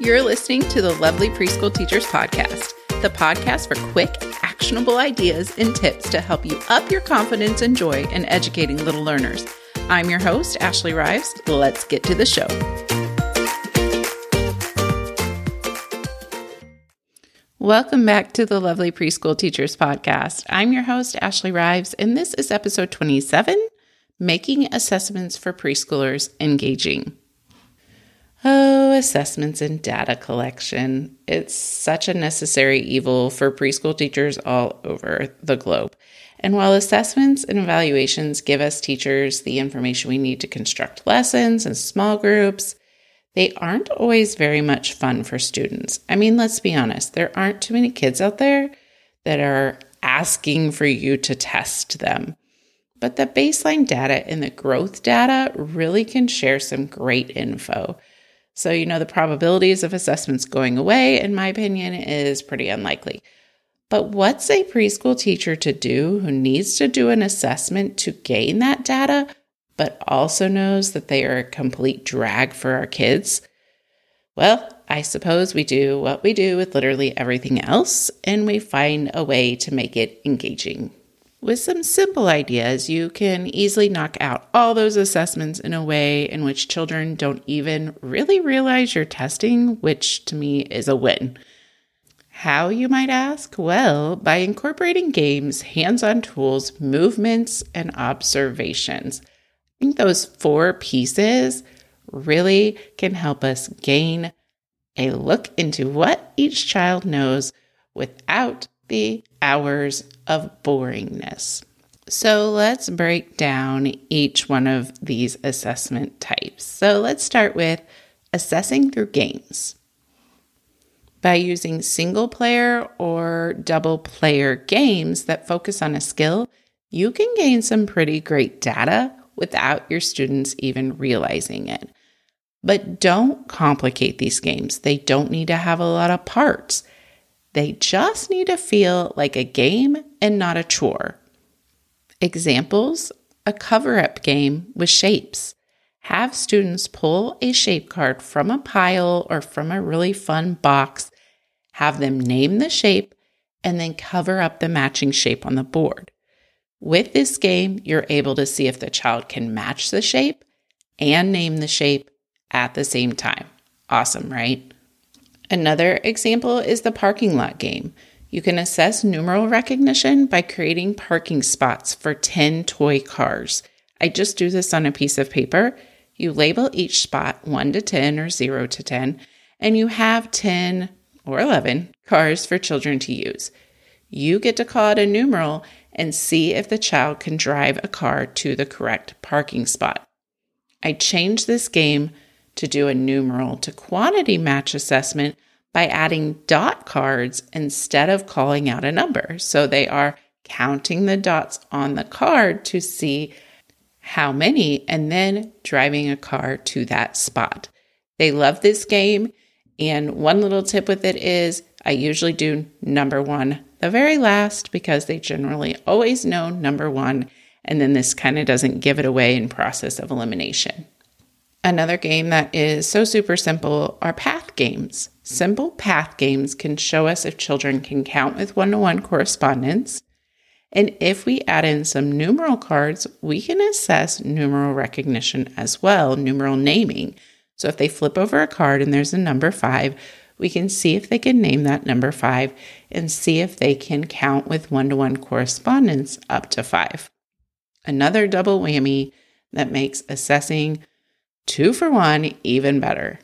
You're listening to the Lovely Preschool Teachers Podcast, the podcast for quick, actionable ideas and tips to help you up your confidence and joy in educating little learners. I'm your host, Ashley Rives. Let's get to the show. Welcome back to the Lovely Preschool Teachers Podcast. I'm your host, Ashley Rives, and this is episode 27 Making Assessments for Preschoolers Engaging. Oh, assessments and data collection. It's such a necessary evil for preschool teachers all over the globe. And while assessments and evaluations give us teachers the information we need to construct lessons and small groups, they aren't always very much fun for students. I mean, let's be honest, there aren't too many kids out there that are asking for you to test them. But the baseline data and the growth data really can share some great info. So, you know, the probabilities of assessments going away, in my opinion, is pretty unlikely. But what's a preschool teacher to do who needs to do an assessment to gain that data, but also knows that they are a complete drag for our kids? Well, I suppose we do what we do with literally everything else, and we find a way to make it engaging. With some simple ideas, you can easily knock out all those assessments in a way in which children don't even really realize you're testing, which to me is a win. How, you might ask? Well, by incorporating games, hands on tools, movements, and observations. I think those four pieces really can help us gain a look into what each child knows without the hours of boringness. So let's break down each one of these assessment types. So let's start with assessing through games. By using single player or double player games that focus on a skill, you can gain some pretty great data without your students even realizing it. But don't complicate these games. They don't need to have a lot of parts. They just need to feel like a game and not a chore. Examples a cover up game with shapes. Have students pull a shape card from a pile or from a really fun box, have them name the shape, and then cover up the matching shape on the board. With this game, you're able to see if the child can match the shape and name the shape at the same time. Awesome, right? Another example is the parking lot game. You can assess numeral recognition by creating parking spots for 10 toy cars. I just do this on a piece of paper. You label each spot 1 to 10 or 0 to 10, and you have 10 or 11 cars for children to use. You get to call it a numeral and see if the child can drive a car to the correct parking spot. I changed this game to do a numeral to quantity match assessment by adding dot cards instead of calling out a number. So they are counting the dots on the card to see how many and then driving a car to that spot. They love this game. And one little tip with it is I usually do number one the very last because they generally always know number one. And then this kind of doesn't give it away in process of elimination. Another game that is so super simple are path games. Simple path games can show us if children can count with one to one correspondence. And if we add in some numeral cards, we can assess numeral recognition as well, numeral naming. So if they flip over a card and there's a number five, we can see if they can name that number five and see if they can count with one to one correspondence up to five. Another double whammy that makes assessing two for one, even better.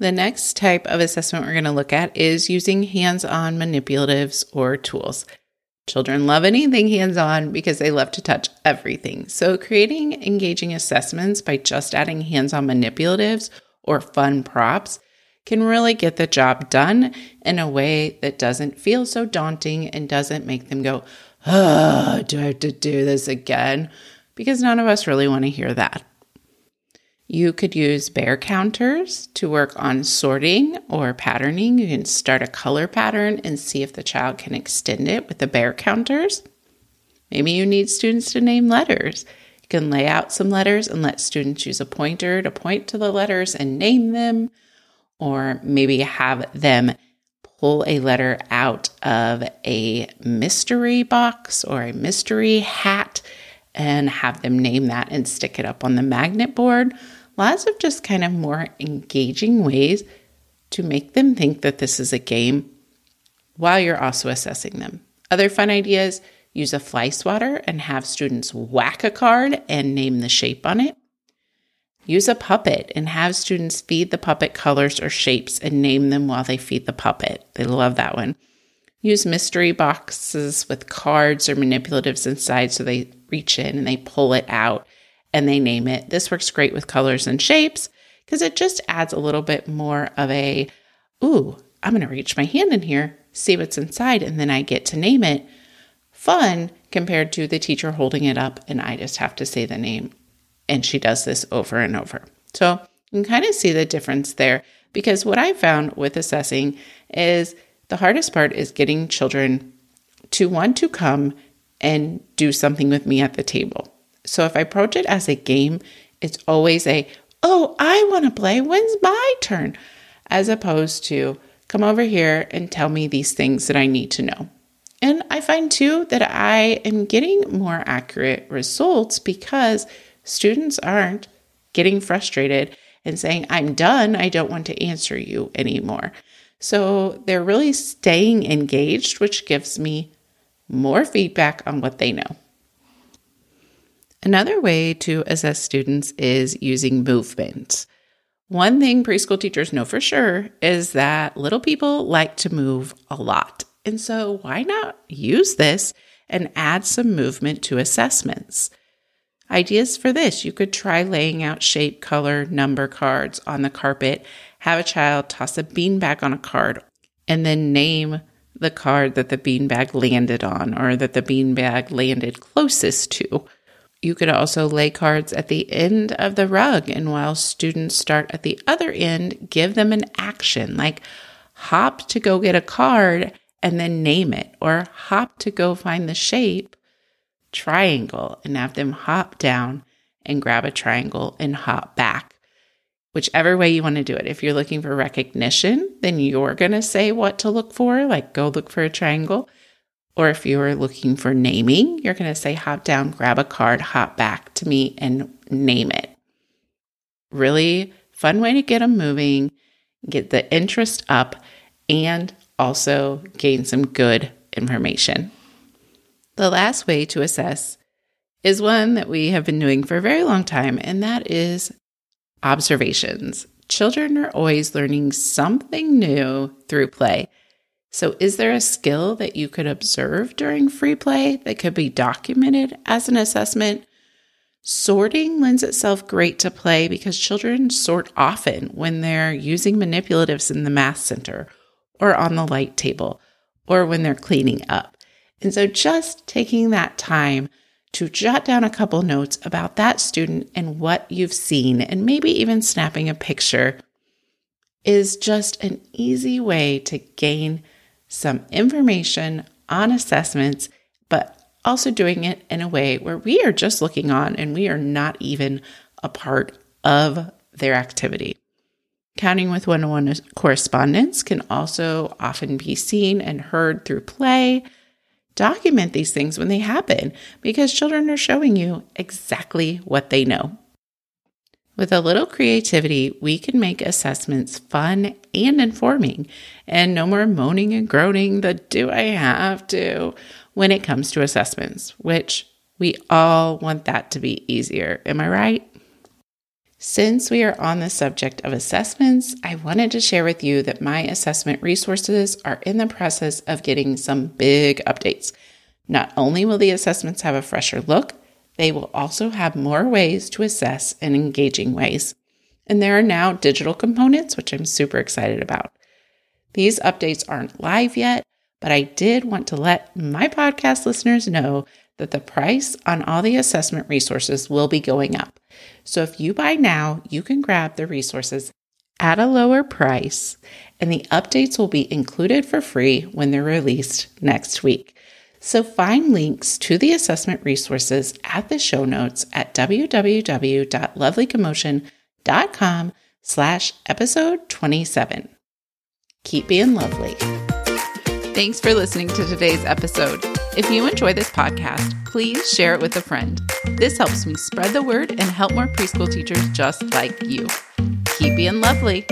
The next type of assessment we're going to look at is using hands on manipulatives or tools. Children love anything hands on because they love to touch everything. So, creating engaging assessments by just adding hands on manipulatives or fun props can really get the job done in a way that doesn't feel so daunting and doesn't make them go, oh, do I have to do this again? Because none of us really want to hear that. You could use bear counters to work on sorting or patterning. You can start a color pattern and see if the child can extend it with the bear counters. Maybe you need students to name letters. You can lay out some letters and let students use a pointer to point to the letters and name them or maybe have them pull a letter out of a mystery box or a mystery hat and have them name that and stick it up on the magnet board. Lots of just kind of more engaging ways to make them think that this is a game while you're also assessing them. Other fun ideas use a fly swatter and have students whack a card and name the shape on it. Use a puppet and have students feed the puppet colors or shapes and name them while they feed the puppet. They love that one. Use mystery boxes with cards or manipulatives inside so they reach in and they pull it out and they name it. This works great with colors and shapes because it just adds a little bit more of a, ooh, I'm going to reach my hand in here, see what's inside, and then I get to name it. Fun compared to the teacher holding it up and I just have to say the name and she does this over and over. So you can kind of see the difference there because what I found with assessing is the hardest part is getting children to want to come and do something with me at the table. So if I approach it as a game, it's always a, oh, I want to play. When's my turn? As opposed to, come over here and tell me these things that I need to know. And I find too that I am getting more accurate results because students aren't getting frustrated and saying, I'm done. I don't want to answer you anymore. So they're really staying engaged, which gives me more feedback on what they know. Another way to assess students is using movement. One thing preschool teachers know for sure is that little people like to move a lot. And so, why not use this and add some movement to assessments? Ideas for this you could try laying out shape, color, number cards on the carpet, have a child toss a beanbag on a card, and then name the card that the beanbag landed on or that the beanbag landed closest to. You could also lay cards at the end of the rug, and while students start at the other end, give them an action like hop to go get a card and then name it, or hop to go find the shape triangle and have them hop down and grab a triangle and hop back. Whichever way you want to do it. If you're looking for recognition, then you're going to say what to look for, like go look for a triangle. Or if you're looking for naming, you're going to say hop down, grab a card, hop back to me, and name it. Really fun way to get them moving, get the interest up, and also gain some good information. The last way to assess is one that we have been doing for a very long time, and that is observations. Children are always learning something new through play. So, is there a skill that you could observe during free play that could be documented as an assessment? Sorting lends itself great to play because children sort often when they're using manipulatives in the math center or on the light table or when they're cleaning up. And so just taking that time to jot down a couple notes about that student and what you've seen, and maybe even snapping a picture, is just an easy way to gain some information on assessments, but also doing it in a way where we are just looking on and we are not even a part of their activity. Counting with one on one correspondence can also often be seen and heard through play Document these things when they happen because children are showing you exactly what they know. With a little creativity, we can make assessments fun and informing, and no more moaning and groaning the do I have to when it comes to assessments, which we all want that to be easier. Am I right? Since we are on the subject of assessments, I wanted to share with you that my assessment resources are in the process of getting some big updates. Not only will the assessments have a fresher look, they will also have more ways to assess in engaging ways. and there are now digital components, which I'm super excited about. These updates aren't live yet, but I did want to let my podcast listeners know that the price on all the assessment resources will be going up. So if you buy now, you can grab the resources at a lower price, and the updates will be included for free when they're released next week. So find links to the assessment resources at the show notes at www.lovelycommotion.com slash episode 27. Keep being lovely. Thanks for listening to today's episode. If you enjoy this podcast, please share it with a friend. This helps me spread the word and help more preschool teachers just like you. Keep being lovely.